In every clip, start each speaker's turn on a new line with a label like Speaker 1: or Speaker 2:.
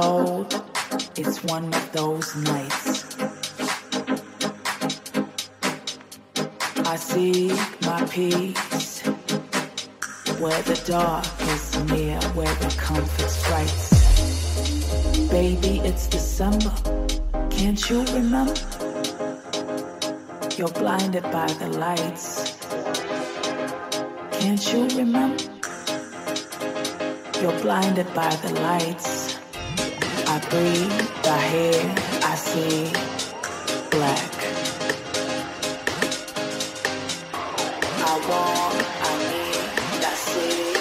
Speaker 1: told it's one of those nights. I seek my peace where the dark is near, where the comfort's bright. Baby, it's December. Can't you remember? You're blinded by the lights. Can't you remember? You're blinded by the lights. Breathe, I hear, I see black. I want, I need, I see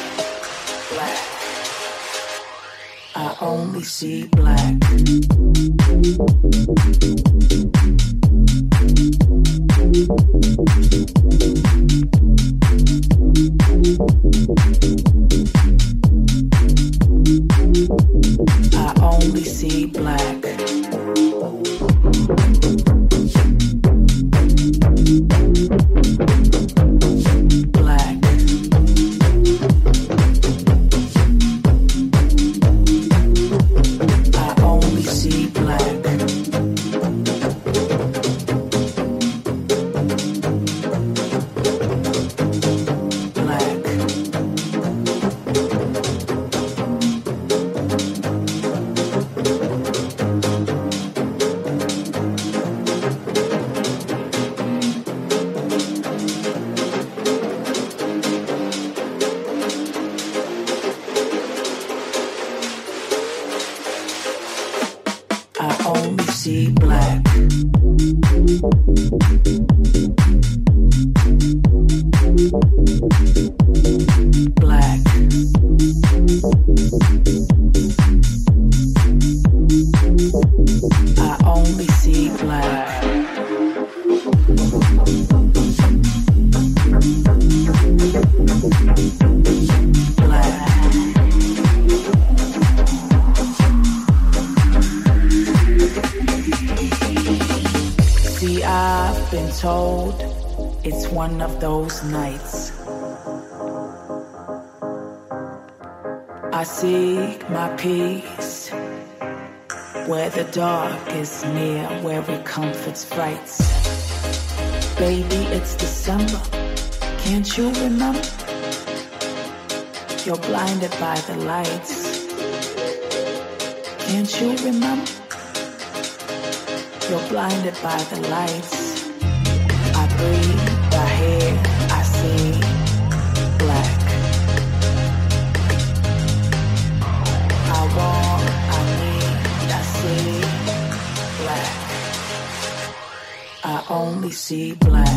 Speaker 1: black. I only see black. See black. My peace where the dark is near, where it comforts frights. Baby, it's December. Can't you remember? You're blinded by the lights. Can't you remember? You're blinded by the lights. I breathe, only see black.